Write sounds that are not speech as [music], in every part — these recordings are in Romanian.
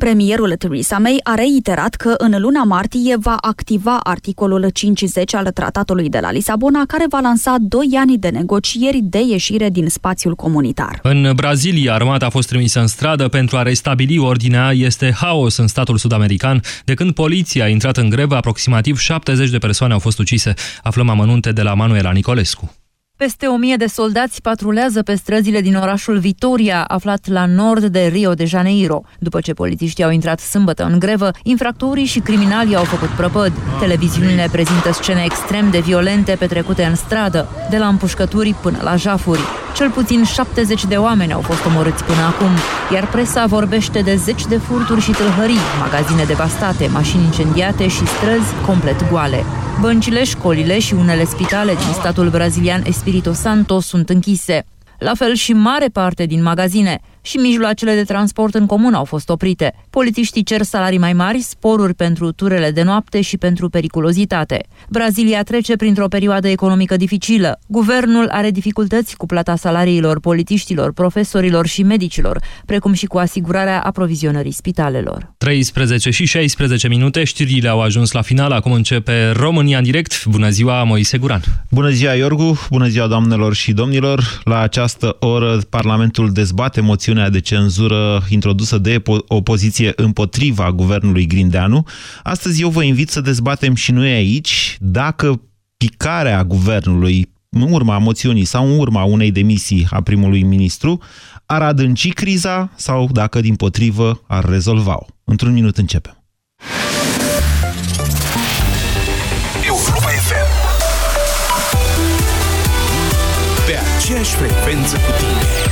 Premierul Theresa May a reiterat că în luna martie va activa articolul 50 al tratatului de la Lisabona, care va lansa doi ani de negocieri de ieșire din spațiul comunitar. În Brazilia, armata a fost trimisă în stradă pentru a restabili ordinea. Este haos în statul sud-american. De când poliția a intrat în grevă, aproximativ 70 de persoane au fost ucise. Aflăm amănunte de la Manuela Nicolescu. Peste o mie de soldați patrulează pe străzile din orașul Vitoria, aflat la nord de Rio de Janeiro. După ce polițiștii au intrat sâmbătă în grevă, infractorii și criminalii au făcut prăpăd. Televiziunile prezintă scene extrem de violente petrecute în stradă, de la împușcături până la jafuri. Cel puțin 70 de oameni au fost omorâți până acum, iar presa vorbește de zeci de furturi și tâlhării, magazine devastate, mașini incendiate și străzi complet goale. Băncile, școlile și unele spitale din statul brazilian Espirito Santo sunt închise. La fel și mare parte din magazine și mijloacele de transport în comun au fost oprite. Polițiștii cer salarii mai mari, sporuri pentru turele de noapte și pentru periculozitate. Brazilia trece printr-o perioadă economică dificilă. Guvernul are dificultăți cu plata salariilor politiștilor, profesorilor și medicilor, precum și cu asigurarea aprovizionării spitalelor. 13 și 16 minute, știrile au ajuns la final, acum începe România în direct. Bună ziua, Moise Guran! Bună ziua, Iorgu! Bună ziua, doamnelor și domnilor! La această oră, Parlamentul dezbate moțiunea moțiunea de cenzură introdusă de opoziție împotriva guvernului Grindeanu. Astăzi eu vă invit să dezbatem și noi aici dacă picarea guvernului în urma moțiunii sau în urma unei demisii a primului ministru ar adânci criza sau dacă din potrivă ar rezolva-o. Într-un minut începem. Europa FM Pe aceeași frecvență cu tine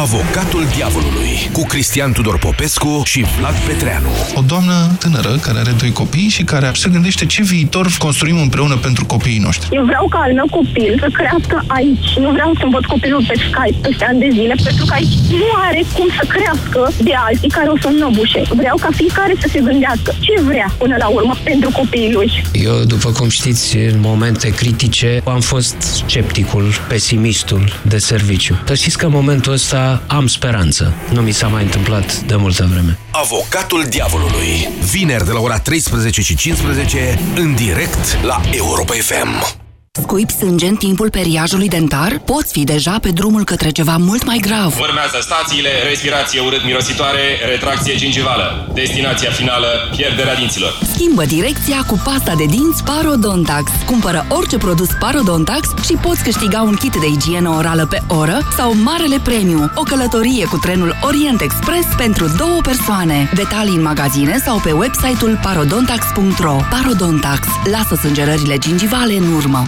Avocatul Diavolului cu Cristian Tudor Popescu și Vlad Petreanu. O doamnă tânără care are doi copii și care se gândește ce viitor construim împreună pentru copiii noștri. Eu vreau ca al meu copil să crească aici. Nu vreau să-mi văd copilul pe Skype peste ani de zile, pentru că aici nu are cum să crească de alții care o să năbușe. Vreau ca fiecare să se gândească ce vrea până la urmă pentru copiii lui. Eu, după cum știți, în momente critice am fost scepticul, pesimistul de serviciu. Să știți că în momentul ăsta am speranță. Nu mi s-a mai întâmplat de multă vreme. Avocatul Diavolului. Vineri de la ora 13 și 15 în direct la Europa FM. Scuipi sânge în timpul periajului dentar? Poți fi deja pe drumul către ceva mult mai grav. Urmează stațiile, respirație urât-mirositoare, retracție gingivală. Destinația finală, pierderea dinților. Schimbă direcția cu pasta de dinți Parodontax. Cumpără orice produs Parodontax și poți câștiga un kit de igienă orală pe oră sau Marele Premiu, o călătorie cu trenul Orient Express pentru două persoane. Detalii în magazine sau pe website-ul parodontax.ro Parodontax. Lasă sângerările gingivale în urmă.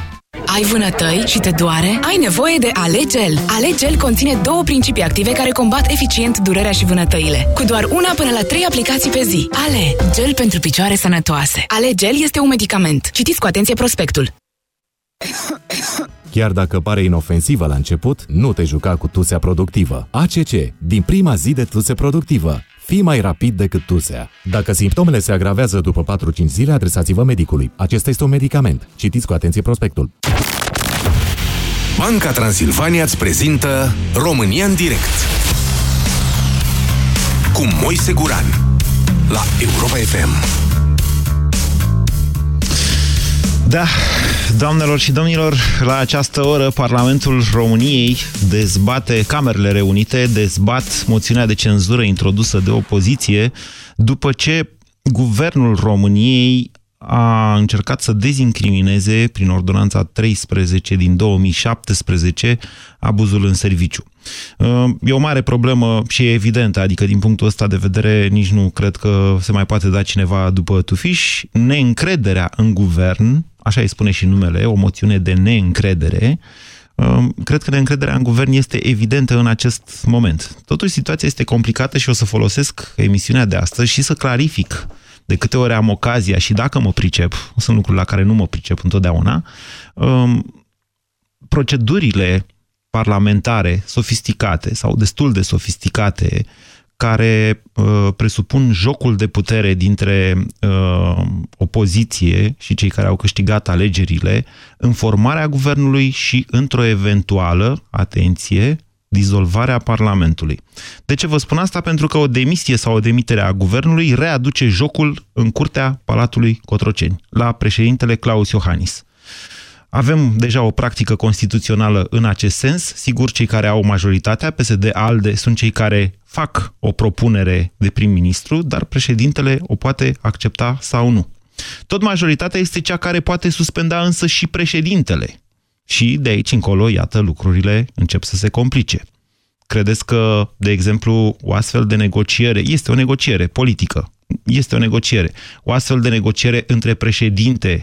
Ai vânătăi și te doare? Ai nevoie de Alegel. Alegel conține două principii active care combat eficient durerea și vânătăile. Cu doar una până la trei aplicații pe zi. Ale, gel pentru picioare sănătoase. Alegel este un medicament. Citiți cu atenție prospectul. Chiar dacă pare inofensivă la început, nu te juca cu tusea productivă. ACC. Din prima zi de tuse productivă. Fii mai rapid decât tusea. Dacă simptomele se agravează după 4-5 zile, adresați-vă medicului. Acesta este un medicament. Citiți cu atenție prospectul. Banca Transilvania îți prezintă România în direct cu Moise Guran la Europa FM. Da, doamnelor și domnilor, la această oră Parlamentul României dezbate, Camerele Reunite dezbat moțiunea de cenzură introdusă de opoziție după ce Guvernul României a încercat să dezincrimineze prin ordonanța 13 din 2017 abuzul în serviciu. Uh, e o mare problemă și e evidentă, adică din punctul ăsta de vedere nici nu cred că se mai poate da cineva după tufiș. Neîncrederea în guvern, așa îi spune și numele, o moțiune de neîncredere, uh, cred că neîncrederea în guvern este evidentă în acest moment. Totuși, situația este complicată și o să folosesc emisiunea de astăzi și să clarific de câte ori am ocazia și dacă mă pricep, sunt lucruri la care nu mă pricep întotdeauna, um, procedurile parlamentare sofisticate sau destul de sofisticate care uh, presupun jocul de putere dintre uh, opoziție și cei care au câștigat alegerile în formarea guvernului și într-o eventuală, atenție, dizolvarea Parlamentului. De ce vă spun asta? Pentru că o demisie sau o demitere a guvernului readuce jocul în curtea Palatului Cotroceni, la președintele Claus Iohannis. Avem deja o practică constituțională în acest sens. Sigur, cei care au majoritatea, PSD-ALDE, sunt cei care fac o propunere de prim-ministru, dar președintele o poate accepta sau nu. Tot majoritatea este cea care poate suspenda însă și președintele. Și de aici încolo, iată, lucrurile încep să se complice. Credeți că, de exemplu, o astfel de negociere, este o negociere politică, este o negociere, o astfel de negociere între președinte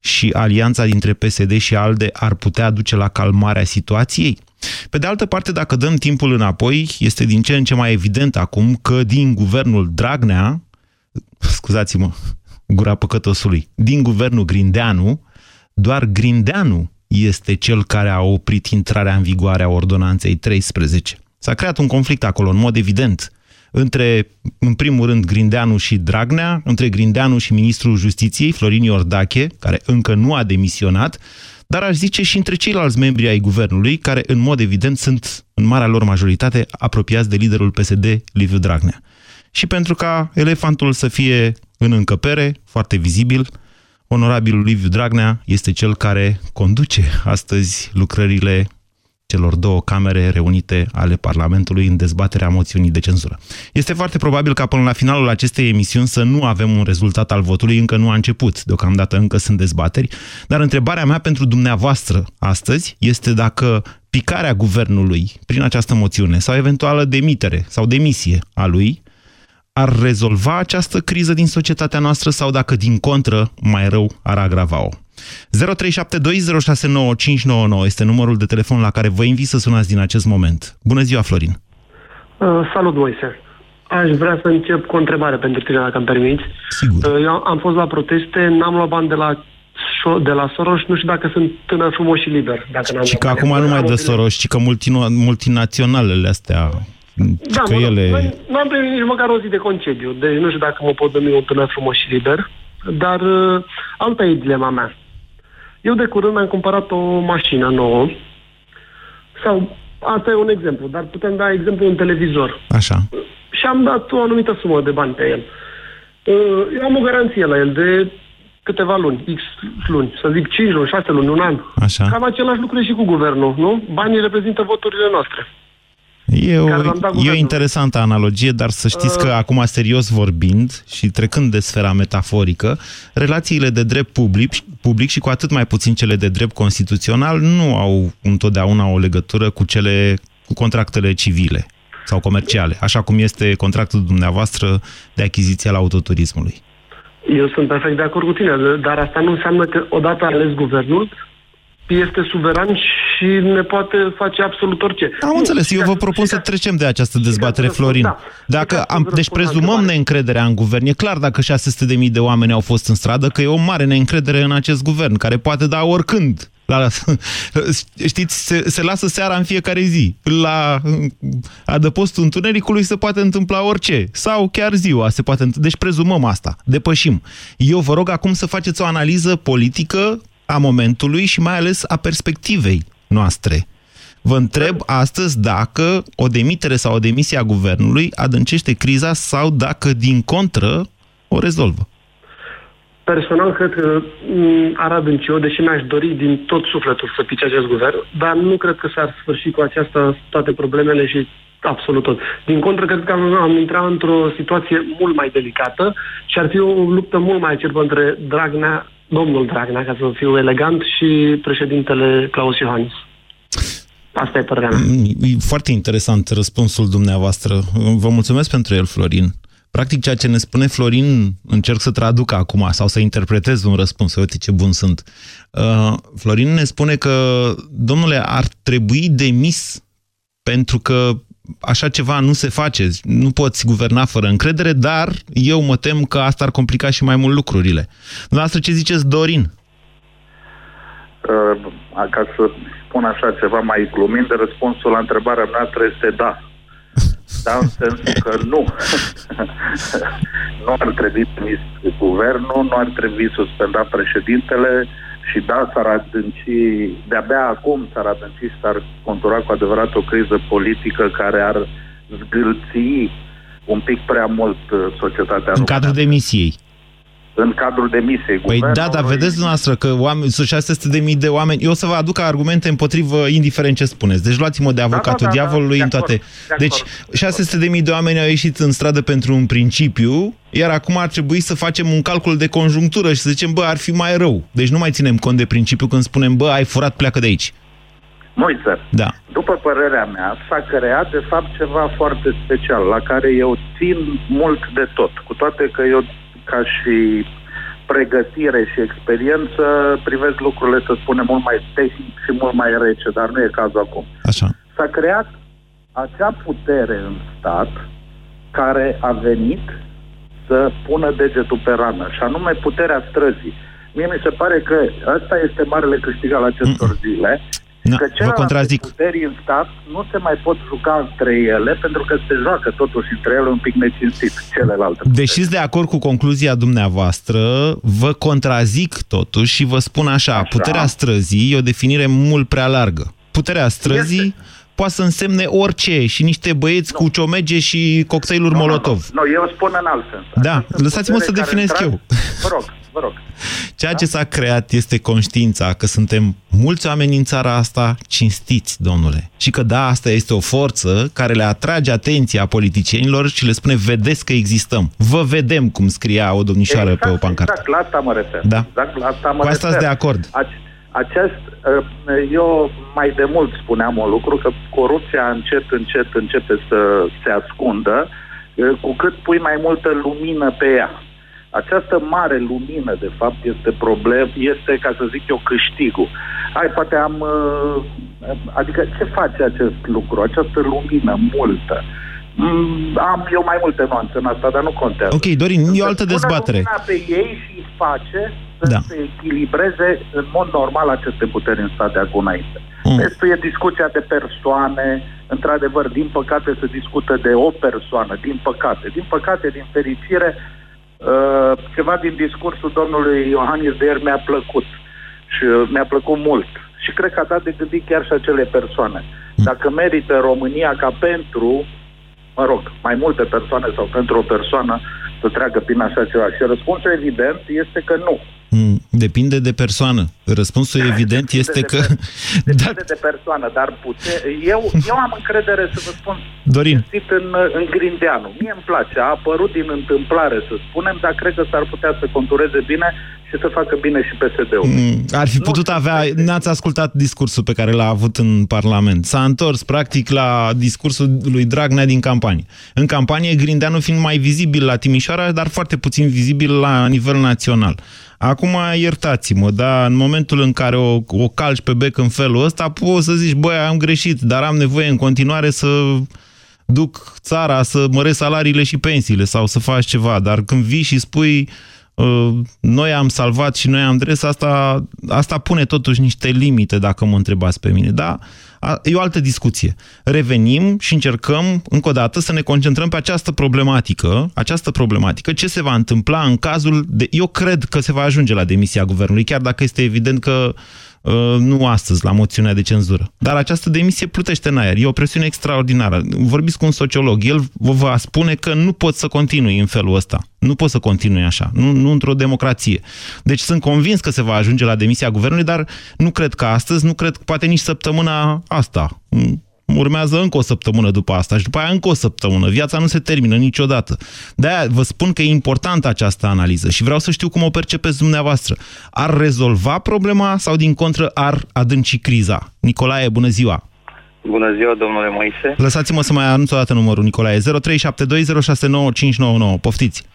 și alianța dintre PSD și ALDE ar putea duce la calmarea situației? Pe de altă parte, dacă dăm timpul înapoi, este din ce în ce mai evident acum că din guvernul Dragnea, scuzați-mă, gura păcătosului, din guvernul Grindeanu, doar Grindeanu este cel care a oprit intrarea în vigoare a ordonanței 13. S-a creat un conflict acolo, în mod evident, între, în primul rând, Grindeanu și Dragnea, între Grindeanu și ministrul justiției, Florin Iordache, care încă nu a demisionat, dar aș zice și între ceilalți membri ai guvernului, care în mod evident sunt, în marea lor majoritate, apropiați de liderul PSD, Liviu Dragnea. Și pentru ca elefantul să fie în încăpere, foarte vizibil, onorabilul Liviu Dragnea este cel care conduce astăzi lucrările celor două camere reunite ale Parlamentului în dezbaterea moțiunii de cenzură. Este foarte probabil ca până la finalul acestei emisiuni să nu avem un rezultat al votului, încă nu a început, deocamdată încă sunt dezbateri, dar întrebarea mea pentru dumneavoastră astăzi este dacă picarea guvernului prin această moțiune sau eventuală demitere sau demisie a lui ar rezolva această criză din societatea noastră sau dacă din contră mai rău ar agrava-o. 0372069599 este numărul de telefon la care vă invit să sunați din acest moment. Bună ziua, Florin! Uh, salut, Moise! Aș vrea să încep cu o întrebare pentru tine, dacă îmi permiți. Sigur. Uh, eu am fost la proteste, n-am luat bani de la, de la Soros, nu știu dacă sunt tânăr frumos și liber. Dacă n-am și că acum nu mai dă Soros, ci că multinaționalele astea da, că mă, ele... Nu am primit nici măcar o zi de concediu, deci nu știu dacă mă pot dumi un tânăr frumos și liber, dar uh, alta e dilema mea. Eu de curând mi-am cumpărat o mașină nouă, sau asta e un exemplu, dar putem da exemplu un televizor. Așa. Și am dat o anumită sumă de bani pe el. Uh, eu am o garanție la el de câteva luni, X luni, să zic 5 luni, 6 luni, un an. Așa. Cam același lucru și cu guvernul, nu? Banii reprezintă voturile noastre. E o, e o interesantă analogie, dar să știți că uh. acum, serios vorbind și trecând de sfera metaforică, relațiile de drept public, public și cu atât mai puțin cele de drept constituțional nu au întotdeauna o legătură cu cele cu contractele civile sau comerciale, așa cum este contractul dumneavoastră de achiziție al autoturismului. Eu sunt perfect de acord cu tine, dar asta nu înseamnă că odată ales guvernul, este suveran și ne poate face absolut orice. Am înțeles. Eu vă propun să trecem de această dezbatere, Florin. Da. Dacă am, deci prezumăm neîncrederea în guvern. E clar dacă 600.000 de oameni au fost în stradă că e o mare neîncredere în acest guvern, care poate da oricând la, [laughs] știți, se, se lasă seara în fiecare zi. La adăpostul întunericului se poate întâmpla orice. Sau chiar ziua se poate întâmpla. Deci prezumăm asta. Depășim. Eu vă rog acum să faceți o analiză politică a momentului și mai ales a perspectivei noastre. Vă întreb astăzi dacă o demitere sau o demisie a guvernului adâncește criza sau dacă, din contră, o rezolvă. Personal, cred că mm, ar adânci eu, deși mi-aș dori din tot sufletul să pice acest guvern, dar nu cred că s-ar sfârși cu aceasta toate problemele și absolut tot. Din contră, cred că am, am intrat într-o situație mult mai delicată și ar fi o luptă mult mai acerbă între Dragnea domnul Dragnea, ca să fiu elegant, și președintele Claus Iohannis. Asta e părerea mea. Mm, e foarte interesant răspunsul dumneavoastră. Vă mulțumesc pentru el, Florin. Practic, ceea ce ne spune Florin, încerc să traduc acum sau să interpretez un răspuns, uite ce bun sunt. Uh, Florin ne spune că, domnule, ar trebui demis pentru că așa ceva nu se face. Nu poți guverna fără încredere, dar eu mă tem că asta ar complica și mai mult lucrurile. Dumneavoastră ce ziceți, Dorin? Uh, ca să spun așa ceva mai glumind, răspunsul la întrebarea mea este da. [laughs] Da, în sensul că nu. [laughs] nu ar trebui trimis guvernul, nu ar trebui suspendat președintele și da, s-ar adânci, de-abia acum s-ar adânci și s-ar contura cu adevărat o criză politică care ar zgâlți un pic prea mult uh, societatea În cadrul demisiei în cadrul demisiei. Păi da, dar vedeți dumneavoastră că oameni, sunt 600 de mii de oameni. Eu o să vă aduc argumente împotrivă, indiferent ce spuneți. Deci luați-mă de avocatul da, da, da, diavolului da, în toate. De deci 600 de mii de oameni au ieșit în stradă pentru un principiu, iar acum ar trebui să facem un calcul de conjunctură și să zicem, bă, ar fi mai rău. Deci nu mai ținem cont de principiu când spunem, bă, ai furat, pleacă de aici. Moise, da. după părerea mea, s-a creat de fapt ceva foarte special, la care eu țin mult de tot, cu toate că eu ca și pregătire și experiență privesc lucrurile, să spunem, mult mai tehnic și mult mai rece, dar nu e cazul acum. Așa. S-a creat acea putere în stat care a venit să pună degetul pe rană, și anume puterea străzii. Mie mi se pare că ăsta este marele câștig al acestor zile Na, că vă contrazic. puteri în stat nu se mai pot juca între ele pentru că se joacă totuși între ele un pic necinstit celelalte. Deși de acord cu concluzia dumneavoastră, vă contrazic totuși și vă spun așa, așa. puterea străzii e o definire mult prea largă. Puterea străzii este poate să însemne orice și niște băieți nu. cu ciomege și cocktailuri nu, Molotov. Nu, nu, eu spun în alt sens. Da, lăsați-mă să definez eu. Vă rog, [laughs] vă rog. Ceea da? ce s-a creat este conștiința că suntem mulți oameni în țara asta cinstiți, domnule. Și că da, asta este o forță care le atrage atenția politicienilor și le spune, vedeți că existăm. Vă vedem, cum scria o domnișoară exact, pe o pancartă. Exact, la asta mă refer. Da. Exact, la asta mă Cu asta refer. de acord. Acest, uh, eu mai de mult spuneam un lucru, că corupția încet, încet începe să se ascundă, uh, cu cât pui mai multă lumină pe ea. Această mare lumină, de fapt, este problem, este, ca să zic eu, câștigul. Hai, poate am... Uh, adică ce face acest lucru, această lumină multă? Mm, am eu mai multe nuanțe în asta, dar nu contează. Ok, Dorin, e o altă dezbatere. pe ei și îi face să da. se echilibreze în mod normal aceste puteri în stat de acum înainte. Mm. Restul e discuția de persoane, într-adevăr, din păcate se discută de o persoană, din păcate. Din păcate, din fericire, uh, ceva din discursul domnului Iohannis de ieri mi-a plăcut și uh, mi-a plăcut mult. Și cred că a dat de gândit chiar și acele persoane. Mm. Dacă merită România ca pentru, mă rog, mai multe persoane sau pentru o persoană să treacă prin așa ceva. Și răspunsul evident este că nu. Mm, depinde de persoană. Răspunsul evident depinde este de că... [laughs] Depinde de persoană, dar pute... eu, eu am încredere să vă spun Dorin. în, în Grindeanu. Mie îmi place, a apărut din întâmplare, să spunem, dar cred că s-ar putea să contureze bine și să facă bine și PSD-ul. Mm, ar fi putut nu avea... N-ați ascultat discursul pe care l-a avut în Parlament. S-a întors, practic, la discursul lui Dragnea din campanie. În campanie, Grindeanu fiind mai vizibil la Timișoara, dar foarte puțin vizibil la nivel național. Acum, iertați-mă, dar în momentul în care o, o calci pe bec în felul ăsta, poți să zici, băi, am greșit, dar am nevoie în continuare să duc țara, să măresc salariile și pensiile sau să faci ceva. Dar când vii și spui, uh, noi am salvat și noi am dres, asta, asta pune totuși niște limite, dacă mă întrebați pe mine. Da? E o altă discuție. Revenim și încercăm, încă o dată, să ne concentrăm pe această problematică, această problematică, ce se va întâmpla în cazul de... Eu cred că se va ajunge la demisia guvernului, chiar dacă este evident că Uh, nu astăzi, la moțiunea de cenzură. Dar această demisie plutește în aer. E o presiune extraordinară. Vorbiți cu un sociolog. El vă va spune că nu pot să continui în felul ăsta. Nu pot să continui așa. Nu, nu într-o democrație. Deci sunt convins că se va ajunge la demisia guvernului, dar nu cred că astăzi, nu cred că poate nici săptămâna asta urmează încă o săptămână după asta și după aia încă o săptămână. Viața nu se termină niciodată. De-aia vă spun că e importantă această analiză și vreau să știu cum o percepeți dumneavoastră. Ar rezolva problema sau din contră ar adânci criza? Nicolae, bună ziua! Bună ziua, domnule Moise. Lăsați-mă să mai anunț o dată numărul, Nicolae. 0372069599. Poftiți!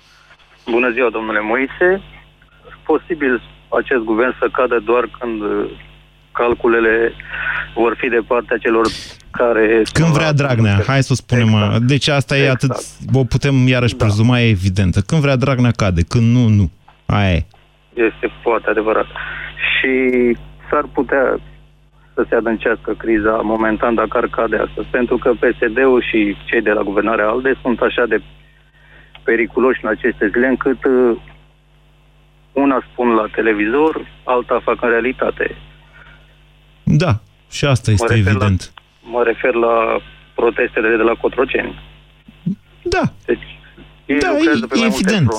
Bună ziua, domnule Moise. Posibil acest guvern să cadă doar când calculele vor fi de partea celor care... Când vrea Dragnea, hai să o spunem. Exact. Deci asta exact. e atât, o putem iarăși da. prezuma, e evidentă. Când vrea Dragnea cade, când nu, nu. Aia e. Este foarte adevărat. Și s-ar putea să se adâncească criza momentan dacă ar cade astăzi, pentru că PSD-ul și cei de la guvernarea ALDE sunt așa de periculoși în aceste zile încât uh, Una spun la televizor, alta fac în realitate. Da, și asta este mă evident. La, mă refer la protestele de la Cotroceni. Da. Deci, ei da, e, pe e evident.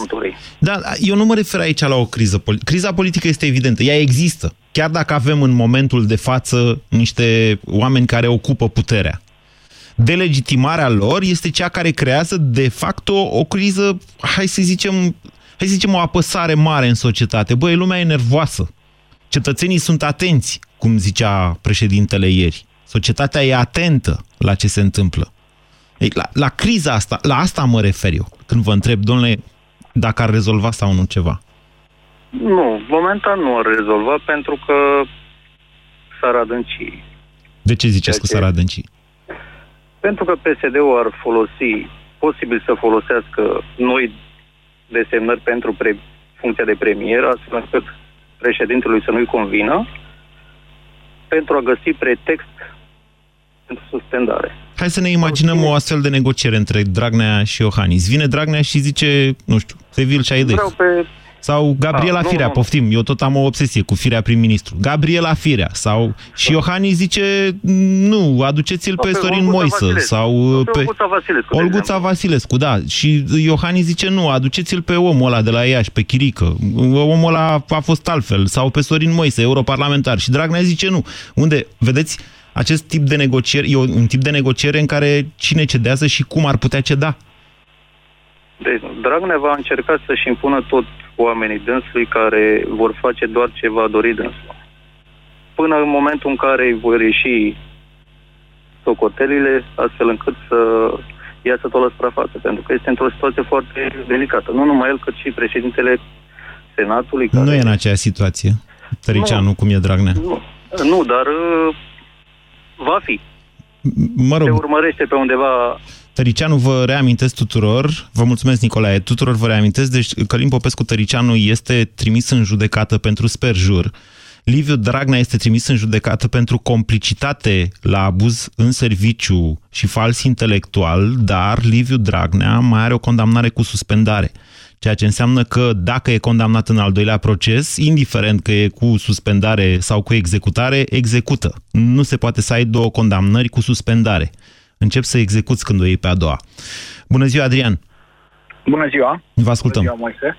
Da, eu nu mă refer aici la o criză politică. Criza politică este evidentă, ea există. Chiar dacă avem în momentul de față niște oameni care ocupă puterea. Delegitimarea lor este cea care creează de fapt o, o criză, hai să zicem, hai să zicem o apăsare mare în societate. Băi, lumea e nervoasă. Cetățenii sunt atenți, cum zicea președintele ieri. Societatea e atentă la ce se întâmplă. Ei, la, la criza asta, la asta mă refer eu, când vă întreb, domnule, dacă ar rezolva sau nu ceva. Nu, momentan nu ar rezolva pentru că s-ar adânci. De ce ziceți că s-ar adânci? Pentru că PSD-ul ar folosi, posibil să folosească noi desemnări pentru pre, funcția de premier, astfel încât președintelui să nu-i convină, pentru a găsi pretext pentru suspendare. Hai să ne imaginăm o astfel de negociere între Dragnea și Iohannis. Vine Dragnea și zice, nu știu, Sevil Șaideh. Vreau pe sau Gabriela da, Firea, nu, poftim, eu tot am o obsesie cu Firea prim-ministru. Gabriela Firea. Sau și Iohannis zice, nu, aduceți-l pe, pe Sorin Moisă. Sau pe, pe Olguța Vasilescu. Olguța Vasilescu, da. Și Iohannis zice, nu, aduceți-l pe omul ăla de la Iași, pe Chirică. Omul ăla a fost altfel. Sau pe Sorin Moise, europarlamentar. Și Dragnea zice, nu. Unde, vedeți, acest tip de negocieri e un tip de negociere în care cine cedează și cum ar putea ceda. Deci, Dragnea va încerca să-și impună tot oamenii dânsului care vor face doar ce va dori dânsul. Până în momentul în care vor ieși socotelile, astfel încât să iasă tot la suprafață, pentru că este într-o situație foarte delicată. Nu numai el, cât și președintele Senatului. Care... Nu e în aceeași situație, Tăricianu, cum e Dragnea. Nu, nu dar uh, va fi. Mă rog. Se urmărește pe undeva Tăricianu, vă reamintesc tuturor, vă mulțumesc Nicolae, tuturor vă reamintesc, deci Călim Popescu Tăricianu este trimis în judecată pentru sperjur. Liviu Dragnea este trimis în judecată pentru complicitate la abuz în serviciu și fals intelectual, dar Liviu Dragnea mai are o condamnare cu suspendare. Ceea ce înseamnă că dacă e condamnat în al doilea proces, indiferent că e cu suspendare sau cu executare, execută. Nu se poate să ai două condamnări cu suspendare încep să execuți când o iei pe a doua. Bună ziua, Adrian! Bună ziua! Vă ascultăm! Bună ziua, Moise!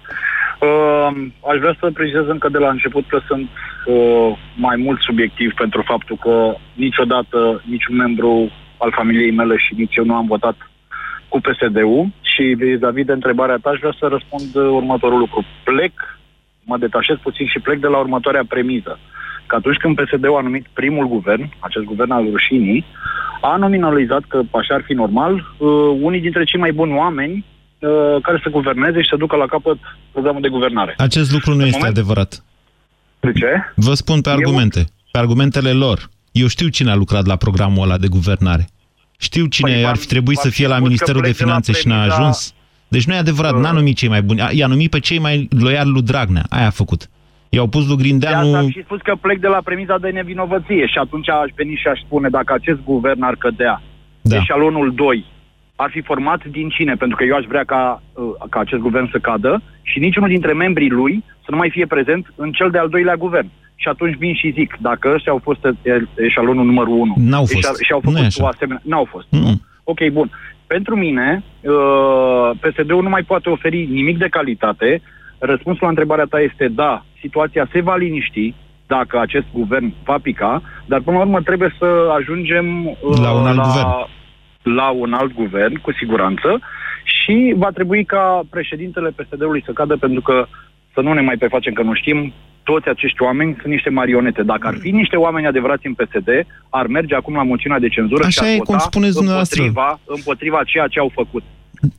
Uh, aș vrea să precizez încă de la început că sunt uh, mai mult subiectiv pentru faptul că niciodată niciun membru al familiei mele și nici eu nu am votat cu PSD-ul și vis-a-vis de întrebarea ta aș vrea să răspund următorul lucru. Plec, mă detașez puțin și plec de la următoarea premiză. Că atunci când PSD-ul a numit primul guvern, acest guvern al rușinii, a nominalizat că așa ar fi normal uh, unii dintre cei mai buni oameni uh, care să guverneze și să ducă la capăt programul de guvernare. Acest lucru nu în este moment... adevărat. De ce? Vă spun pe argumente, Eu... pe argumentele lor. Eu știu cine a lucrat la programul ăla de guvernare. Știu cine păi, ar fi trebuit să fie la Ministerul de Finanțe și n-a ajuns. Deci nu e adevărat, uh... n-a numit cei mai buni. I-a numit pe cei mai loiali lui Dragnea. Aia a făcut. I-au pus lui Grindeanu... De asta și spus că plec de la premiza de nevinovăție și atunci aș veni și aș spune dacă acest guvern ar cădea, da. eșalonul 2, ar fi format din cine? Pentru că eu aș vrea ca, uh, ca acest guvern să cadă și niciunul dintre membrii lui să nu mai fie prezent în cel de-al doilea guvern. Și atunci vin și zic, dacă ăștia au fost eșalonul numărul 1 N-au fost. și au făcut nu o asemenea... N-au fost. Mm. Ok, bun. Pentru mine, uh, PSD-ul nu mai poate oferi nimic de calitate Răspunsul la întrebarea ta este da, situația se va liniști dacă acest guvern va pica, dar până la urmă trebuie să ajungem uh, la un alt la, guvern. La un alt guvern, cu siguranță, și va trebui ca președintele PSD-ului să cadă, pentru că să nu ne mai prefacem că nu știm, toți acești oameni sunt niște marionete. Dacă ar fi niște oameni adevărați în PSD, ar merge acum la moțiunea de cenzură Așa și ar e, vota cum spuneți împotriva, împotriva ceea ce au făcut.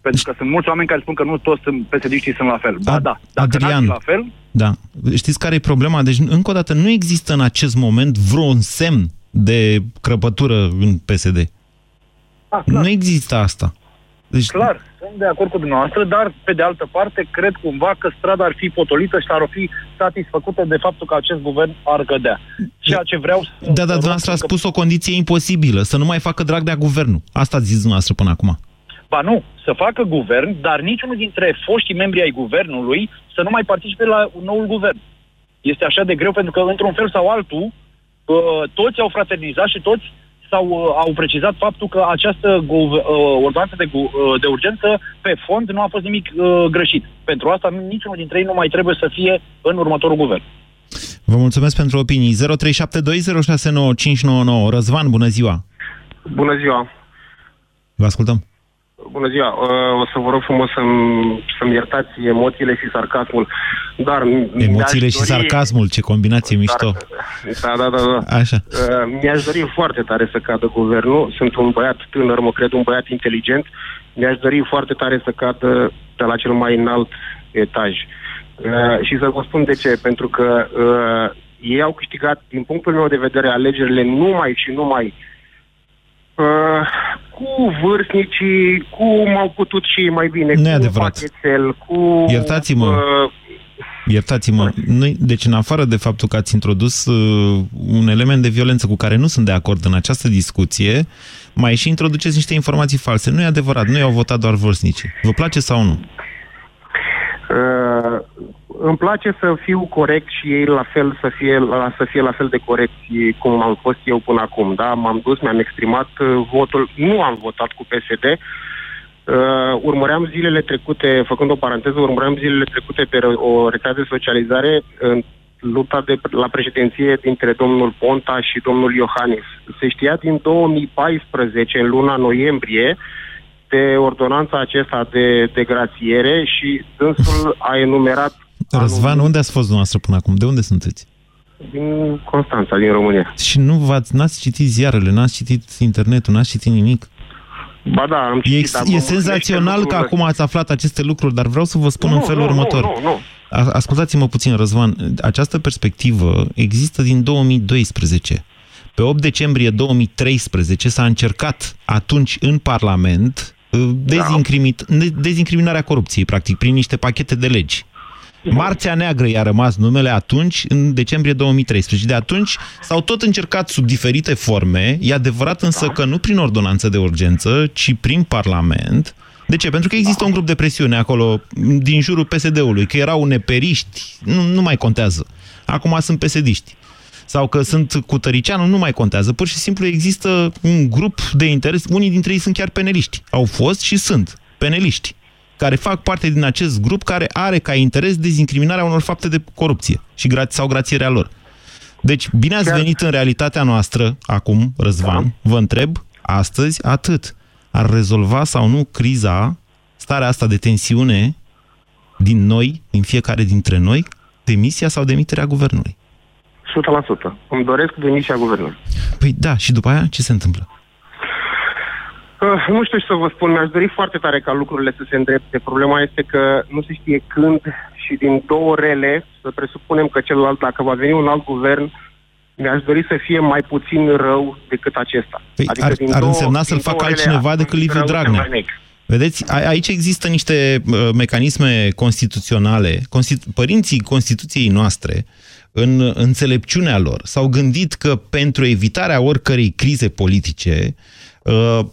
Pentru că sunt mulți oameni care spun că nu toți sunt psd sunt la fel. Ba da, dacă Adrian, la fel... Da. Știți care e problema? Deci, încă o dată, nu există în acest moment vreun semn de crăpătură în PSD. A, Nu există asta. Deci... Clar, sunt de acord cu dumneavoastră, dar pe de altă parte cred cumva că strada ar fi potolită și ar fi satisfăcută de faptul că acest guvern ar cădea. Ceea ce vreau să... Da, dar dumneavoastră a spus o condiție imposibilă, să nu mai facă drag de guvernul. Asta a zis dumneavoastră până acum. Ba nu, să facă guvern, dar niciunul dintre foștii membri ai guvernului să nu mai participe la noul guvern. Este așa de greu pentru că, într-un fel sau altul, uh, toți au fraternizat și toți sau uh, au precizat faptul că această uh, ordonanță de, uh, de urgență pe fond nu a fost nimic uh, greșit. Pentru asta niciunul dintre ei nu mai trebuie să fie în următorul guvern. Vă mulțumesc pentru opinii. 0372069599. Răzvan, bună ziua! Bună ziua! Vă ascultăm. Bună ziua! Uh, o să vă rog frumos să-mi, să iertați emoțiile și sarcasmul, dar... Emoțiile și dori... sarcasmul, ce combinație mișto! Da, da, da, da. Așa. Uh, mi-aș dori foarte tare să cadă guvernul. Sunt un băiat tânăr, mă cred un băiat inteligent. Mi-aș dori foarte tare să cadă de la cel mai înalt etaj. Uh, și să vă spun de ce. Pentru că ei au câștigat, din punctul meu de vedere, alegerile numai și numai Uh, cu vârstnicii, cum au putut și ei mai bine, nu cu pachetel, cu... Iertați-mă, uh, Iertați-mă, noi, deci în afară de faptul că ați introdus uh, un element de violență cu care nu sunt de acord în această discuție, mai și introduceți niște informații false. Nu e adevărat, nu i-au votat doar vârstnicii. Vă place sau nu? Uh, îmi place să fiu corect și ei la fel să fie la, să fie la fel de corecți cum am fost eu până acum. Da? M-am dus, mi-am exprimat uh, votul, nu am votat cu PSD. Uh, urmăream zilele trecute, făcând o paranteză, urmăream zilele trecute pe o rețea de socializare în lupta de la președinție dintre domnul Ponta și domnul Iohannis. Se știa din 2014, în luna noiembrie, de ordonanța acesta de, de grațiere și dânsul a enumerat Răzvan, anumit... unde ați fost dumneavoastră până acum? De unde sunteți? Din Constanța, din România. Și nu v-ați, n-ați citit ziarele, n-ați citit internetul, n-ați citit nimic? Ba da, am citit. E, e senzațional că acum ați aflat aceste lucruri, dar vreau să vă spun nu, în felul nu, următor. Nu, nu, nu. Ascultați-mă puțin, Răzvan. Această perspectivă există din 2012. Pe 8 decembrie 2013 s-a încercat atunci în Parlament uh, da. dezincriminarea corupției, practic, prin niște pachete de legi. Marțea Neagră i-a rămas numele atunci, în decembrie 2013. De atunci s-au tot încercat sub diferite forme. E adevărat însă că nu prin ordonanță de urgență, ci prin Parlament. De ce? Pentru că există un grup de presiune acolo, din jurul PSD-ului, că erau neperiști, nu, nu mai contează. Acum sunt pesediști. Sau că sunt cu Tăricianu, nu mai contează. Pur și simplu există un grup de interes, unii dintre ei sunt chiar peneliști. Au fost și sunt peneliști care fac parte din acest grup care are ca interes dezincriminarea unor fapte de corupție și gra sau grațierea lor. Deci, bine ați venit în realitatea noastră, acum, Răzvan, da. vă întreb, astăzi, atât. Ar rezolva sau nu criza, starea asta de tensiune din noi, din fiecare dintre noi, demisia sau demiterea guvernului? 100%. Îmi doresc demisia guvernului. Păi da, și după aia ce se întâmplă? Uh, nu știu ce să vă spun, mi-aș dori foarte tare ca lucrurile să se îndrepte. Problema este că nu se știe când și din două rele, să presupunem că celălalt, dacă va veni un alt guvern, mi-aș dori să fie mai puțin rău decât acesta. Păi adică ar, din ar două, însemna să-l facă altcineva decât Liviu Dragnea. Vedeți, a, aici există niște uh, mecanisme constituționale. Constitu părinții Constituției noastre, în înțelepciunea lor, s-au gândit că pentru evitarea oricărei crize politice, Uh,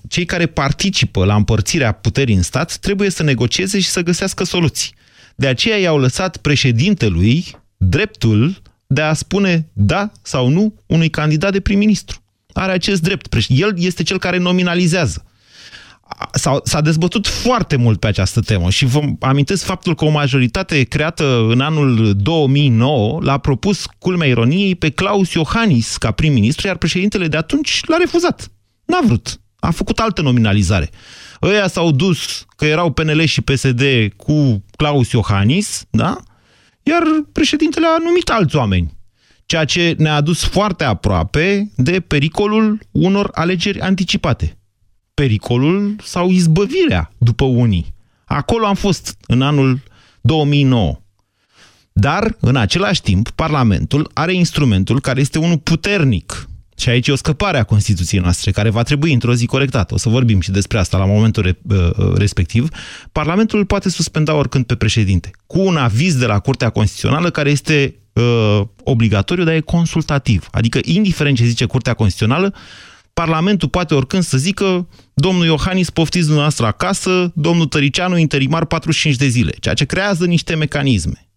cei care participă la împărțirea puterii în stat trebuie să negocieze și să găsească soluții. De aceea i-au lăsat președintelui dreptul de a spune da sau nu unui candidat de prim-ministru. Are acest drept. El este cel care nominalizează. S-a dezbătut foarte mult pe această temă și vă amintesc faptul că o majoritate creată în anul 2009 l-a propus, culmea ironiei, pe Claus Iohannis ca prim-ministru, iar președintele de atunci l-a refuzat. N-a vrut a făcut altă nominalizare. Ăia s-au dus, că erau PNL și PSD cu Claus Iohannis, da? Iar președintele a numit alți oameni. Ceea ce ne-a adus foarte aproape de pericolul unor alegeri anticipate. Pericolul sau izbăvirea după unii. Acolo am fost în anul 2009. Dar, în același timp, Parlamentul are instrumentul care este unul puternic și aici e o scăpare a Constituției noastre, care va trebui într-o zi corectată. O să vorbim și despre asta la momentul re uh, uh, respectiv. Parlamentul poate suspenda oricând pe președinte, cu un aviz de la Curtea Constituțională care este uh, obligatoriu, dar e consultativ. Adică, indiferent ce zice Curtea Constituțională, Parlamentul poate oricând să zică domnul Iohannis poftiți dumneavoastră acasă, domnul Tăricianu interimar 45 de zile, ceea ce creează niște mecanisme.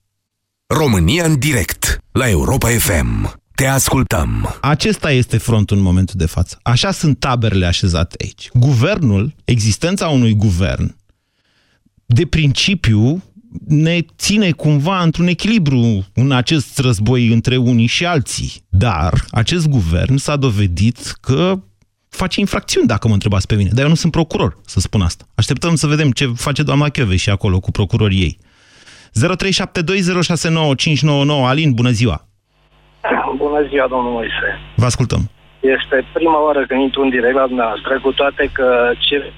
România în direct, la Europa FM. Te ascultăm. Acesta este frontul în momentul de față. Așa sunt taberele așezate aici. Guvernul, existența unui guvern, de principiu, ne ține cumva într-un echilibru în acest război între unii și alții. Dar acest guvern s-a dovedit că face infracțiuni, dacă mă întrebați pe mine. Dar eu nu sunt procuror, să spun asta. Așteptăm să vedem ce face doamna Chioveș și acolo cu procurorii ei. 0372069599 Alin, bună ziua! Bună ziua, domnul Moise! Vă ascultăm! Este prima oară când intru în direct la dumneavoastră, cu toate că ce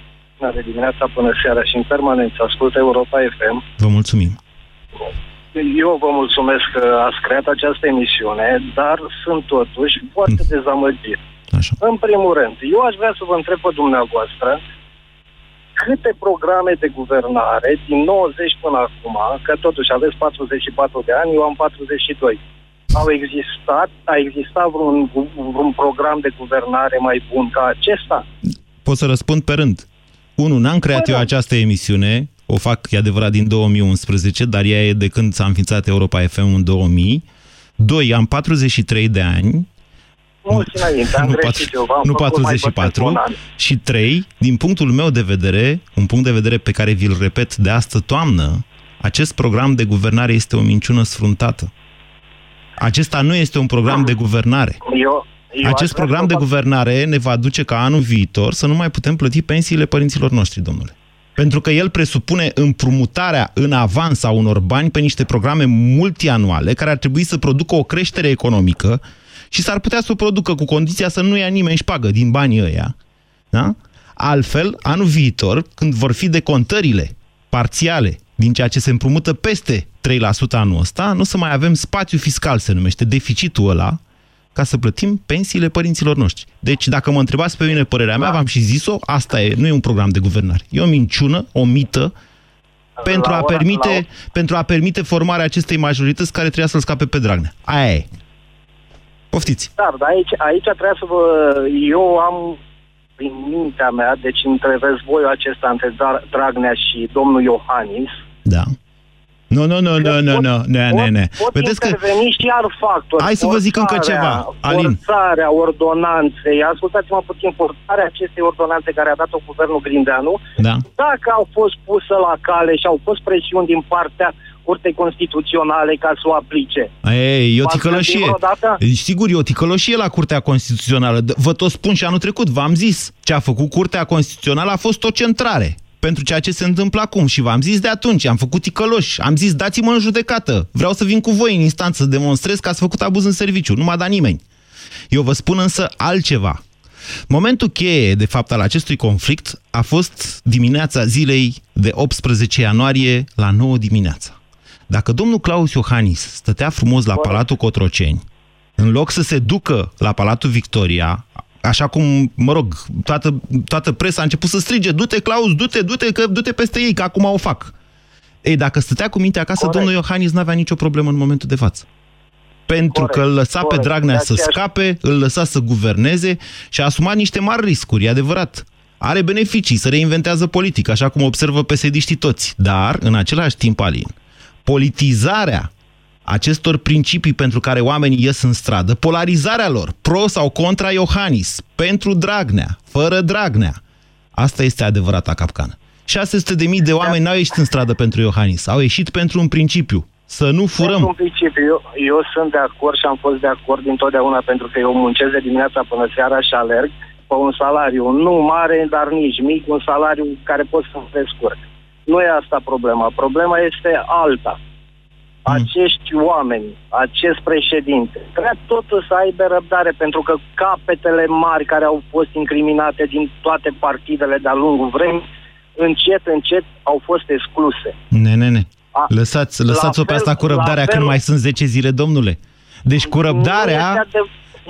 de dimineața până seara și în permanență ascultă Europa FM. Vă mulțumim! Eu vă mulțumesc că ați creat această emisiune, dar sunt totuși foarte hm. dezamăgit. Așa. În primul rând, eu aș vrea să vă întreb pe dumneavoastră câte programe de guvernare din 90 până acum, că totuși aveți 44 de ani, eu am 42, au existat, a existat vreun, vreun program de guvernare mai bun ca acesta? Pot să răspund pe rând. Unu, n-am creat Bă, eu această emisiune, o fac, e adevărat, din 2011, dar ea e de când s-a înființat Europa FM în 2000. Doi, am 43 de ani, mulți înainte, am nu, greșit eu, nu 44 și 3, din punctul meu de vedere, un punct de vedere pe care vi-l repet de astă toamnă, acest program de guvernare este o minciună sfruntată. Acesta nu este un program de guvernare. Eu, eu Acest program de guvernare ne va duce ca anul viitor să nu mai putem plăti pensiile părinților noștri, domnule. Pentru că el presupune împrumutarea în avans a unor bani pe niște programe multianuale care ar trebui să producă o creștere economică și s-ar putea să o producă cu condiția să nu ia nimeni șpagă din banii ăia. Da? Altfel, anul viitor, când vor fi decontările parțiale din ceea ce se împrumută peste 3% anul ăsta, nu să mai avem spațiu fiscal, se numește deficitul ăla, ca să plătim pensiile părinților noștri. Deci, dacă mă întrebați pe mine părerea mea, v-am și zis-o, asta e, nu e un program de guvernare. E o minciună, o mită, pentru a, permite, pentru a permite formarea acestei majorități care trebuia să-l scape pe Dragnea. Aia e. Poftiți. Da, dar aici, aici trebuie să vă... Eu am prin mintea mea, deci între războiul acesta între Dragnea și domnul Iohannis, da. Nu, nu, nu, nu, nu, nu, nu, nu, nu. Pot Vedeți că... și iar factori. Hai să vă zic încă ceva, Alin. Forțarea ordonanței, ascultați-mă puțin, forțarea acestei ordonanțe care a dat-o guvernul Grindeanu, da. dacă au fost pusă la cale și au fost presiuni din partea Curtei Constituționale ca să o aplice. Ei, e o ticălășie. Sigur, e o ticălășie la Curtea Constituțională. Vă tot spun și anul trecut, v-am zis. Ce a făcut Curtea Constituțională a fost o centrare pentru ceea ce se întâmplă acum. Și v-am zis de atunci, am făcut ticăloși, am zis dați-mă în judecată, vreau să vin cu voi în instanță să demonstrez că ați făcut abuz în serviciu, nu m-a dat nimeni. Eu vă spun însă altceva. Momentul cheie, de fapt, al acestui conflict a fost dimineața zilei de 18 ianuarie la 9 dimineața. Dacă domnul Claus Iohannis stătea frumos la Palatul Cotroceni, în loc să se ducă la Palatul Victoria, așa cum, mă rog, toată, toată presa a început să strige, du-te, Claus, du-te, du-te, că du-te peste ei, că acum o fac. Ei, dacă stătea cu mintea acasă, Corect. domnul Iohannis n-avea nicio problemă în momentul de față. Pentru Corect. că îl lăsa Corect. pe Dragnea să scape, îl lăsa să guverneze și a asumat niște mari riscuri, e adevărat. Are beneficii, să reinventează politic, așa cum observă psd toți. Dar, în același timp, Alin, politizarea acestor principii pentru care oamenii ies în stradă, polarizarea lor, pro sau contra Iohannis, pentru Dragnea, fără Dragnea, asta este adevărata capcană. 600 de mii de oameni n-au ieșit în stradă pentru Iohannis, au ieșit pentru un principiu, să nu furăm. Pentru un principiu, eu, eu sunt de acord și am fost de acord întotdeauna pentru că eu muncesc de dimineața până seara și alerg pe un salariu nu mare, dar nici mic, un salariu care pot să-mi descurc. Nu e asta problema. Problema este alta. Hmm. Acești oameni, acest președinte, trebuie totul să aibă răbdare, pentru că capetele mari care au fost incriminate din toate partidele de-a lungul vremii, încet, încet au fost excluse. Ne, ne, ne. Lăsați, lăsați-o pe asta cu răbdarea fel, când mai sunt 10 zile, domnule. Deci cu răbdarea...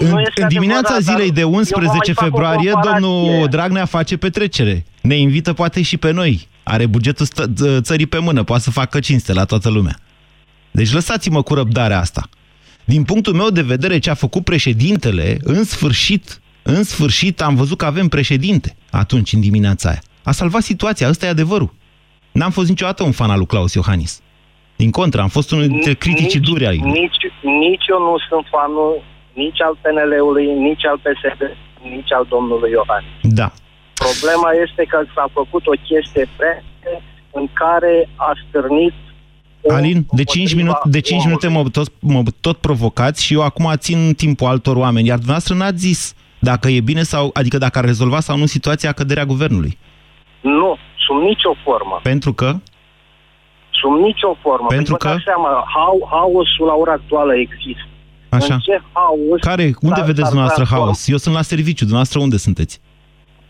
În, în dimineața adevărat, zilei de 11 februarie, domnul Dragnea face petrecere. Ne invită poate și pe noi. Are bugetul țării pe mână, poate să facă cinste la toată lumea. Deci lăsați-mă cu răbdarea asta. Din punctul meu de vedere, ce a făcut președintele, în sfârșit, În sfârșit am văzut că avem președinte atunci, în dimineața aia. A salvat situația, ăsta e adevărul. N-am fost niciodată un fan al lui Claus Iohannis. Din contră, am fost unul dintre criticii duri ai Nici, nici eu nu sunt fanul nici al PNL-ului, nici al PSD, nici al domnului Iohannis. Da. Problema este că s-a făcut o chestie pre în care a stârnit Alin, de 5 minute, de 5 minute mă tot, mă tot provocați și eu acum țin timpul altor oameni, iar dumneavoastră n-ați zis dacă e bine sau, adică dacă ar rezolva sau nu situația căderea guvernului. Nu, sub nicio formă. Pentru că? Sub nicio formă. Pentru că? Seama, ha haosul la ora actuală există. Așa. În ce haos... Care? Unde vedeți dumneavoastră haos? Eu sunt la serviciu, dumneavoastră unde sunteți?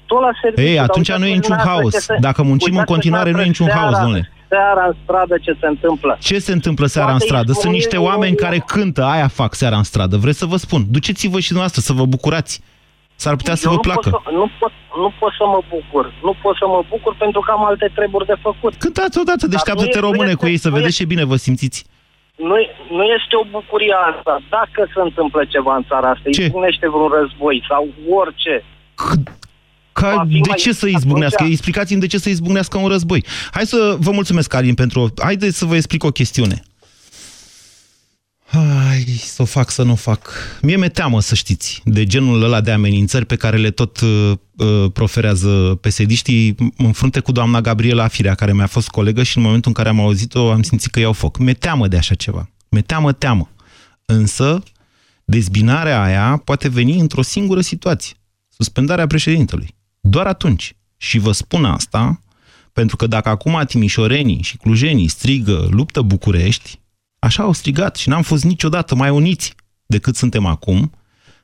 Tot la serviciu. Ei, atunci nu e niciun haos. Dacă muncim în continuare, nu e niciun haos, domnule. Seara în stradă ce se întâmplă? Ce se întâmplă seara în stradă? Sunt niște oameni care cântă, aia fac seara în stradă. Vreți să vă spun? Duceți-vă și dumneavoastră să vă bucurați. S-ar putea să Eu vă nu placă. Pot să, nu, pot, nu pot să mă bucur. Nu pot să mă bucur pentru că am alte treburi de făcut. Cântați odată, deșteaptă-te române cu ei să vedeți ce bine vă simțiți. Nu, nu este o bucurie asta. Dacă se întâmplă ceva în țara asta, Ce? izbucnește vreun război sau orice. Ca, Va fi de mai- ce să izbucnească? atunci- Explicați-mi de ce să izbucnească un război. Hai să vă mulțumesc, Alin, pentru... Haideți să vă explic o chestiune. Hai să o fac, să nu o fac. Mie mi-e teamă, să știți, de genul ăla de amenințări pe care le tot uh, uh, proferează pesediștii în frunte cu doamna Gabriela Firea, care mi-a fost colegă și în momentul în care am auzit-o am simțit că iau foc. Mi-e teamă de așa ceva. Mi-e teamă, teamă. Însă, dezbinarea aia poate veni într-o singură situație. Suspendarea președintelui. Doar atunci. Și vă spun asta pentru că dacă acum timișorenii și clujenii strigă luptă București, așa au strigat și n-am fost niciodată mai uniți decât suntem acum,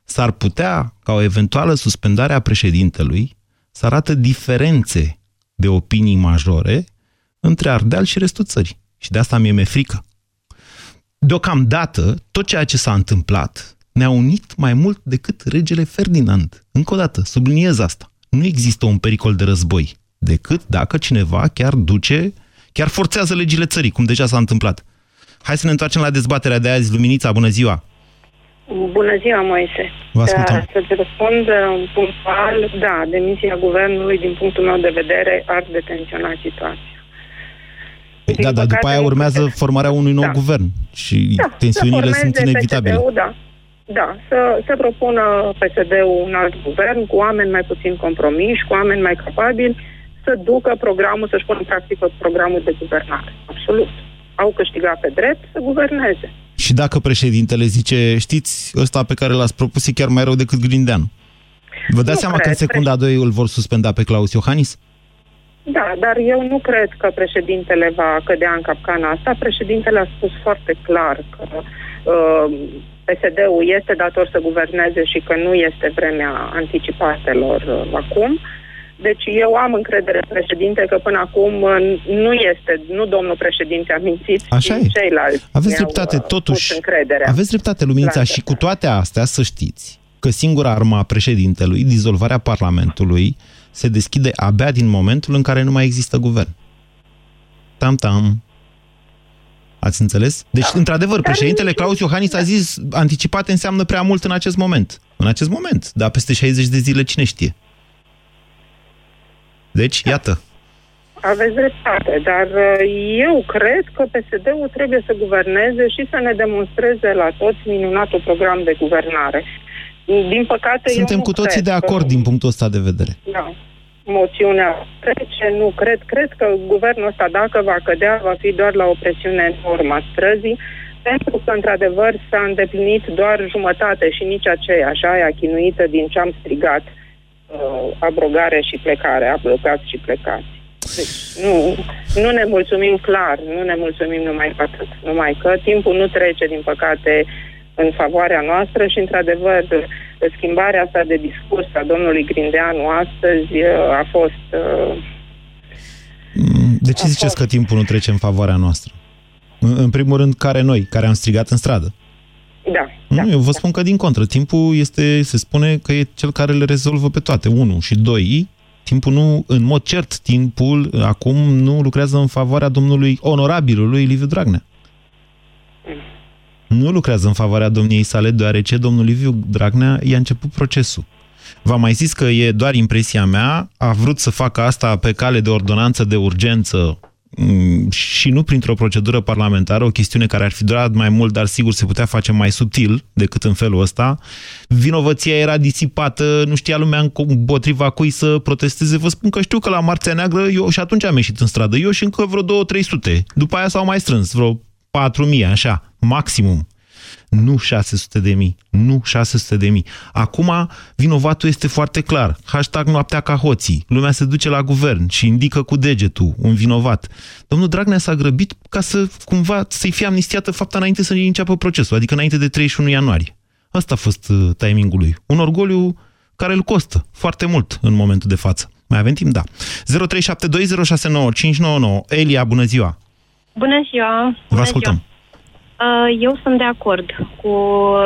s-ar putea, ca o eventuală suspendare a președintelui, să arată diferențe de opinii majore între Ardeal și restul țării. Și de asta mie mi-e frică. Deocamdată, tot ceea ce s-a întâmplat ne-a unit mai mult decât regele Ferdinand. Încă o dată, subliniez asta. Nu există un pericol de război, decât dacă cineva chiar duce, chiar forțează legile țării, cum deja s-a întâmplat. Hai să ne întoarcem la dezbaterea de azi. Luminița, bună ziua! Bună ziua, Moise. Vă ascultăm. Da, Să-ți răspund uh, punctual, da, demisia guvernului, din punctul meu de vedere, ar detenționa situația. Păi Da, dar după aia urmează formarea unui nou Da. guvern și Da, tensiunile să sunt formeze inevitabile. PSD-ul, da. Da, să, să propună PSD-ul un alt guvern cu oameni mai puțin compromiși, cu oameni mai capabili, să ducă programul, să-și pună în practică programul de guvernare. Absolut. Au câștigat pe drept să guverneze. Și dacă președintele zice, știți, ăsta pe care l-ați propus e chiar mai rău decât Grindeanu. Vă dați Nu seama că cred. în secunda a doi îl vor suspenda pe Claus Iohannis? Da, dar eu nu cred că președintele va cădea în capcana asta. Președintele a spus foarte clar că uh, PSD-ul este dator să guverneze și că nu este vremea anticipatelor uh, acum. Deci eu am încredere în președinte că până acum uh, nu este, nu domnul președinte a mințit, Așa ci e. ceilalți Aveți ne-au, dreptate, uh, totuși. pus încrederea. Aveți dreptate, Luminița, La și cu toate astea să știți că singura arma a președintelui, dizolvarea Parlamentului, se deschide abia din momentul în care nu mai există guvern. Tam-tam. Ați înțeles? Deci, într-adevăr, președintele Claus Iohannis a zis anticipate înseamnă prea mult în acest moment. În acest moment. Dar peste 60 de zile cine știe? Deci, iată. Aveți dreptate, dar uh, eu cred că PSD-ul trebuie să guverneze și să ne demonstreze la toți minunatul program de guvernare. Din păcate, eu Suntem nu cu toții cred de acord că, din punctul ăsta de vedere. Da, moțiunea trece, nu cred. Cred că guvernul ăsta, dacă va cădea, va fi doar la o presiune în urma străzii, pentru că, într-adevăr, s-a îndeplinit doar jumătate și nici aceeași, aia chinuită din ce am strigat, uh, abrogare și plecare, ablocați și plecați. Deci, nu, nu ne mulțumim clar, nu ne mulțumim numai cu atât. Numai că timpul nu trece, din păcate, în favoarea noastră și, într-adevăr, schimbarea asta de discurs a domnului Grindeanu astăzi uh, a fost... uh, De ce ziceți că timpul nu trece în favoarea noastră? În în primul rând, care noi, care am strigat în stradă? Da. Nu, eu vă spun că din contră, timpul este, se spune că e cel care le rezolvă pe toate. Unu și doi, timpul nu, în mod cert, timpul acum nu lucrează în favoarea domnului onorabilului Liviu Dragnea. Nu lucrează în favoarea domniei sale, deoarece domnul Liviu Dragnea i-a început procesul. V-am mai zis că e doar impresia mea, a vrut să facă asta pe cale de ordonanță de urgență mm, și nu printr-o procedură parlamentară, o chestiune care ar fi durat mai mult, dar sigur se putea face mai subtil decât în felul ăsta. Vinovăția era disipată, nu știa lumea împotriva cui să protesteze. Vă spun că știu că la Marțea Neagră, eu și atunci am ieșit în stradă, eu și încă vreo 2-300. După aia s-au mai strâns, vreo 4.000, așa, maximum nu 600 de mii, nu 600 de mii. Acum, vinovatul este foarte clar. Hashtag noaptea ca hoții. Lumea se duce la guvern și indică cu degetul un vinovat. Domnul Dragnea s-a grăbit ca să cumva să-i fie amnistiată fapta înainte să înceapă procesul, adică înainte de 31 ianuarie. Asta a fost uh, timingul lui. Un orgoliu care îl costă foarte mult în momentul de față. Mai avem timp? Da. 0372069599. Elia, bună ziua! Bună ziua! Bună Vă ascultăm! Ziua. Uh, eu sunt de acord cu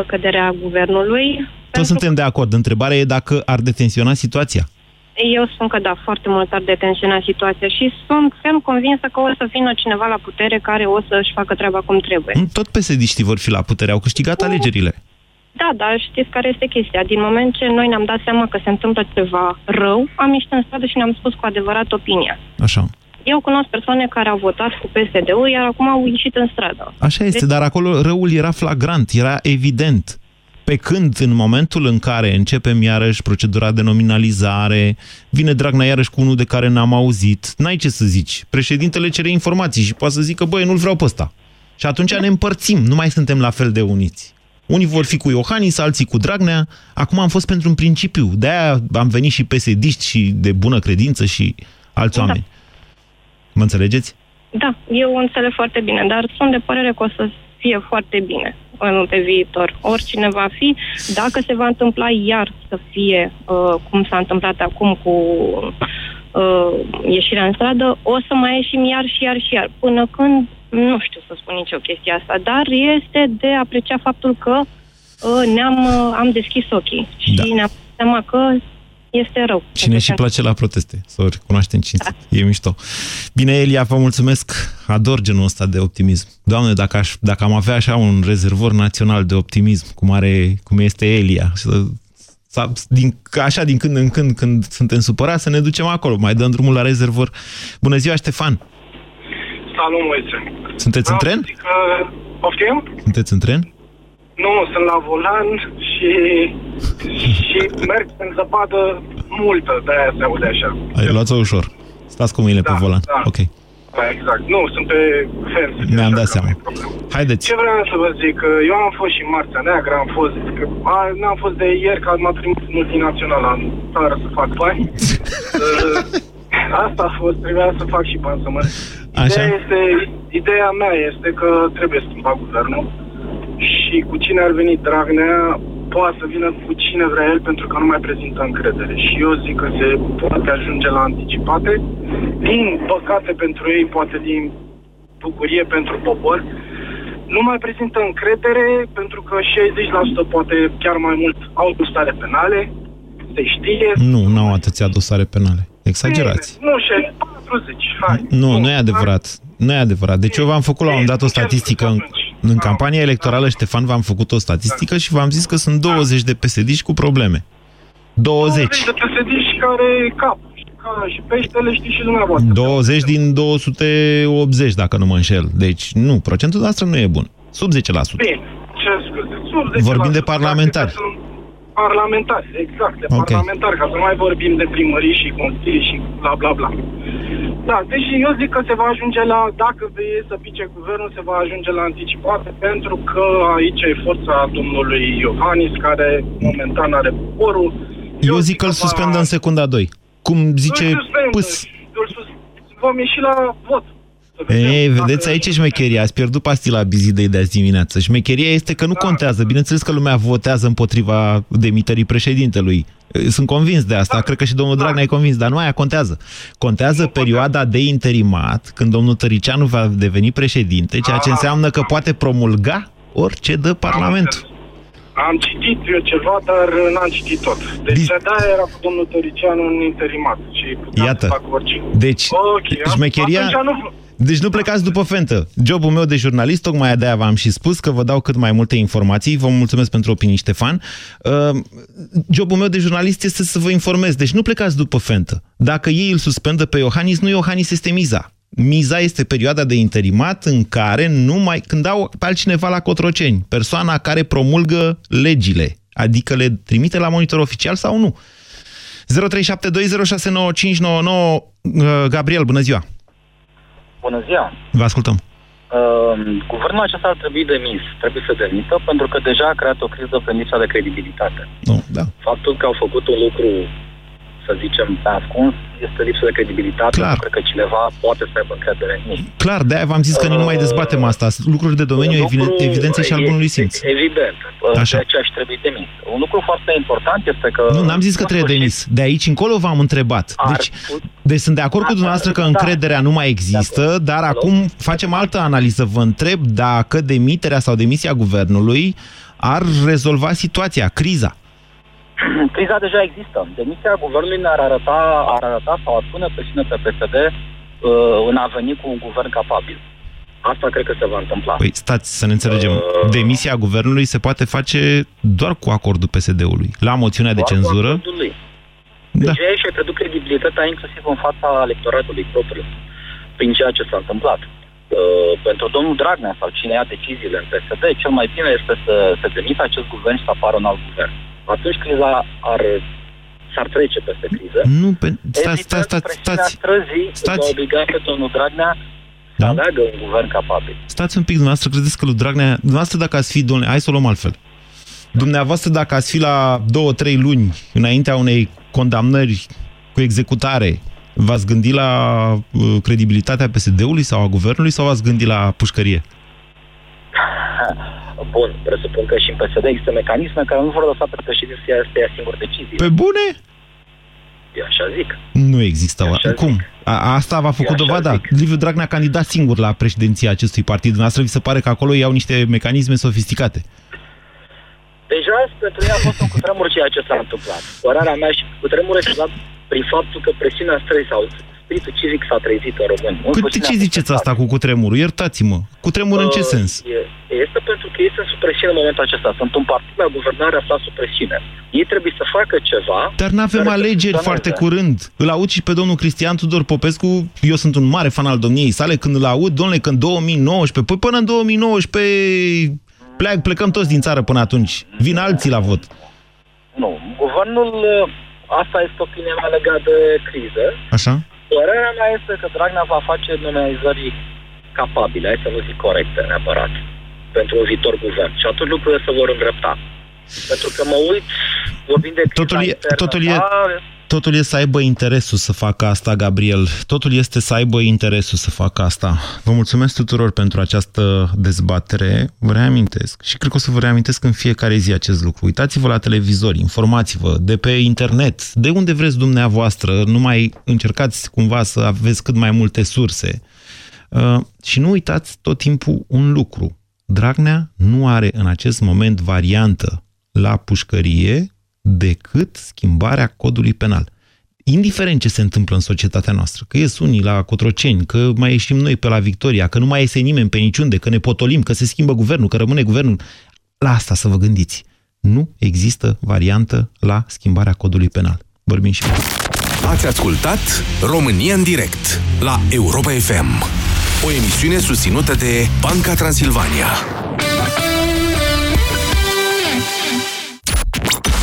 căderea guvernului. Toți suntem de acord. Întrebarea e dacă ar detensiona situația. Eu spun că da, foarte mult ar detensiona situația și sunt ferm convinsă că o să vină cineva la putere care o să-și facă treaba cum trebuie. Tot psd vor fi la putere, au câștigat alegerile. Da, dar știți care este chestia? Din moment ce noi ne-am dat seama că se întâmplă ceva rău, am ieșit în stradă și ne-am spus cu adevărat opinia. Așa. Eu cunosc persoane care au votat cu PSD-ul, iar acum au ieșit în stradă. Așa este, deci... dar acolo răul era flagrant, era evident. Pe când, în momentul în care începem iarăși procedura de nominalizare, vine Dragnea iarăși cu unul de care n-am auzit, n-ai ce să zici. Președintele cere informații și poate să zică, băi, nu-l vreau pe ăsta. Și atunci ne împărțim, nu mai suntem la fel de uniți. Unii vor fi cu Iohannis, alții cu Dragnea. Acum am fost pentru un principiu. De-aia am venit și psd și de bună credință și alți da. oameni. Mă înțelegeți? Da, eu înțeleg foarte bine, dar sunt de părere că o să fie foarte bine în pe viitor. Oricine va fi, dacă se va întâmpla iar să fie uh, cum s-a întâmplat acum cu uh, ieșirea în stradă, o să mai ieșim iar și iar și iar. Până când, nu știu să spun nicio chestie asta, dar este de apreciat faptul că uh, ne-am uh, am deschis ochii și da. ne-am seama că este rău. Cine și place la proteste, să o recunoaștem cinstit. Da. E mișto. Bine, Elia, vă mulțumesc. Ador genul ăsta de optimism. Doamne, dacă, aș, dacă am avea așa un rezervor național de optimism, cum, are, cum este Elia, să, din, așa din când în când, când suntem supărați, să ne ducem acolo, mai dăm drumul la rezervor. Bună ziua, Ștefan! Salut, Moise! Sunteți în tren? Că... Poftim? Sunteți în tren? Nu, sunt la volan și, și merg în zăpadă multă, de-aia se aude așa. Ai luat-o ușor. Stați cu mâinile da, pe volan. Da. Ok. Da, exact. Nu, sunt pe fers. Mi-am dat seama. Haideți. Ce vreau să vă zic? Eu am fost și în Marțea Neagră, am fost... n-am fost de ieri, că m-a trimis multinațională în țară să fac bani. [laughs] Asta a fost, trebuia să fac și bani să mă... Așa? Ideea, este, ideea mea este că trebuie schimbat guvernul și cu cine ar veni Dragnea, poate să vină cu cine vrea el pentru că nu mai prezintă încredere. Și eu zic că se poate ajunge la anticipate. Din păcate pentru ei, poate din bucurie pentru popor, nu mai prezintă încredere pentru că 60% poate chiar mai mult au dosare penale, se știe. Nu, nu au atâția dosare penale. Exagerați. Nu, 40, hai. Nu, nu e adevărat. Nu e adevărat. Deci eu v-am făcut la un dat o statistică în, în campania electorală, Ștefan, v-am făcut o statistică și v-am zis că sunt 20 de psd cu probleme. 20. 20 de psd care cap. Și peștele știți și dumneavoastră. 20 din 280, dacă nu mă înșel. Deci, nu, procentul noastră nu e bun. Sub 10%. Bine, ce scuze, sub 10%. Vorbim de parlamentari. Parlamentari, exact, de okay. parlamentari, ca să nu mai vorbim de primării și consilii și bla bla bla. Da, deci eu zic că se va ajunge la, dacă vei să pice guvernul, se va ajunge la anticipate, pentru că aici e forța domnului Iohannis, care momentan are poporul. Eu, eu zic că îl suspendă va... în secunda 2. Cum zice Pâs. Vom ieși la vot. Ei, vedeți, aici e șmecheria. Ați pierdut pastila bizidei de azi dimineață. Șmecheria este că nu da. contează. Bineînțeles că lumea votează împotriva demiterii președintelui. Sunt convins de asta. Da. Cred că și domnul da. Dragnea e convins, dar nu aia contează. Contează nu perioada de interimat, când domnul Tăricianu va deveni președinte, ceea ce înseamnă că poate promulga orice dă Parlamentul. Am citit eu ceva, dar n-am citit tot. Deci de era cu domnul Tăricianu în interimat. Și Iată. Să fac orice. Deci, okay, șmecheria... Nu, Deci nu plecați după fentă. Jobul meu de jurnalist, tocmai de-aia v-am și spus că vă dau cât mai multe informații. Vă mulțumesc pentru opinii, Ștefan. Uh, jobul meu de jurnalist este să vă informez. Deci nu plecați după fentă. Dacă ei îl suspendă pe Iohannis, nu Iohannis este miza. Miza este perioada de interimat în care nu mai, când dau pe altcineva la Cotroceni, persoana care promulgă legile, adică le trimite la monitor oficial sau nu. 0372069599 uh, Gabriel, bună ziua! Bună ziua! Vă ascultăm! Uh, guvernul acesta ar trebui demis, trebuie să demită, pentru că deja a creat o criză pe lipsa de credibilitate. Nu, da. Faptul că au făcut un lucru să zicem, pe ascuns, este lipsă de credibilitate. Clar. Cred că cineva poate să aibă încredere în ei. Clar, de-aia v-am zis că uh, nu mai dezbatem asta. Lucruri de domeniu, lucru, evidențe și al bunului simț. Evident. Uh, Așa. De aceea și trebuie demis. Un lucru foarte important este că... Nu, n-am zis că trebuie demis. De aici încolo v-am întrebat. Deci, deci sunt de acord cu dumneavoastră că da. încrederea nu mai există, dar acum facem altă analiză. Vă întreb dacă demiterea sau demisia guvernului ar rezolva situația, criza. [clears throat] Criza deja există. Demisia guvernului ne-ar arăta, ar arăta sau ar pune presiune pe PSD uh, în a veni cu un guvern capabil. Asta cred că se va întâmpla. Păi stați să ne înțelegem. Uh, Demisia guvernului se poate face doar cu acordul PSD-ului. La moțiunea de cenzură... Da. Deci aici ai pierdut credibilitatea inclusiv în fața electoratului propriu prin ceea ce s-a întâmplat. Uh, pentru domnul Dragnea sau cine ia deciziile în PSD, cel mai bine este să se demită acest guvern și să apară un alt guvern atunci criza ar s-ar trece peste criză. Nu, pe... stați, stați, stați, stați. Străzii stați. obligat pe domnul Dragnea să da? aleagă un guvern capabil. Stați un pic, dumneavoastră, credeți că lui Dragnea... Dumneavoastră, dacă ați fi, domnule, hai să o luăm altfel. Dumneavoastră, dacă ați fi la două, trei luni înaintea unei condamnări cu executare, v-ați gândit la uh, credibilitatea PSD-ului sau a guvernului sau v-ați gândit la pușcărie? [laughs] Bun, presupun că și în PSD există mecanisme care nu vor lăsa pe președinte să ia, să ia singur decizii. Pe bune? Eu așa zic. Nu există. Așa Cum? A, asta v-a făcut dovada. Zic. Liviu Dragnea a candidat singur la președinția acestui partid. Dumneavoastră vi se pare că acolo iau niște mecanisme sofisticate. Deja pentru ei a fost un cutremur ceea ce s-a întâmplat. Părarea mea și cutremur prin faptul că presiunea străi sau spiritul civic s-a trezit în român. Cu ce ziceți asta cu cutremurul? Iertați-mă. Cutremur uh, în ce uh, sens? Este pentru că ei sunt sub presiune în momentul acesta. Sunt un partid la guvernare aflat sub presiune. Ei trebuie să facă ceva... Dar nu avem alegeri foarte curând. Îl aud și pe domnul Cristian Tudor Popescu. Eu sunt un mare fan al domniei sale. Când îl aud, domnule, când 2019... Păi până în 2019 plec, plecăm toți din țară până atunci. Vin alții la vot. Nu. Guvernul... Asta este opinia mea legată de criză. Așa? Părerea mea este că Dragnea va face nominalizări capabile, hai să nu zic corecte neapărat, pentru un viitor guvern. Și atunci lucrurile se vor îndrepta. Pentru că mă uit, vorbind de totul e, totul e, Totul este să aibă interesul să facă asta, Gabriel. Totul este să aibă interesul să facă asta. Vă mulțumesc tuturor pentru această dezbatere. Vă reamintesc și cred că o să vă reamintesc în fiecare zi acest lucru. Uitați-vă la televizor, informați-vă de pe internet, de unde vreți dumneavoastră, nu mai încercați cumva să aveți cât mai multe surse. Uh, și nu uitați tot timpul un lucru. Dragnea nu are în acest moment variantă la pușcărie decât schimbarea codului penal. Indiferent ce se întâmplă în societatea noastră, că ies unii la Cotroceni, că mai ieșim noi pe la Victoria, că nu mai iese nimeni pe niciunde, că ne potolim, că se schimbă guvernul, că rămâne guvernul, la asta să vă gândiți. Nu există variantă la schimbarea codului penal. Vorbim și Ați ascultat România în direct la Europa FM, o emisiune susținută de Banca Transilvania.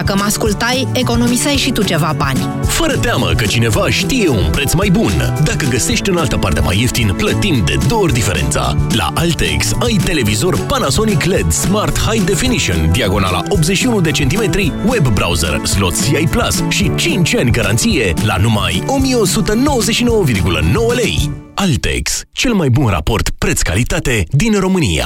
Dacă mă ascultai, economiseai și tu ceva bani. Fără teamă că cineva știe un preț mai bun. Dacă găsești în altă parte mai ieftin, plătim de două ori diferența. La Altex ai televizor Panasonic LED Smart High Definition, diagonala 81 de centimetri, web browser, slot CI Plus și 5 ani garanție la numai 1199,9 lei. Altex, cel mai bun raport preț-calitate din România.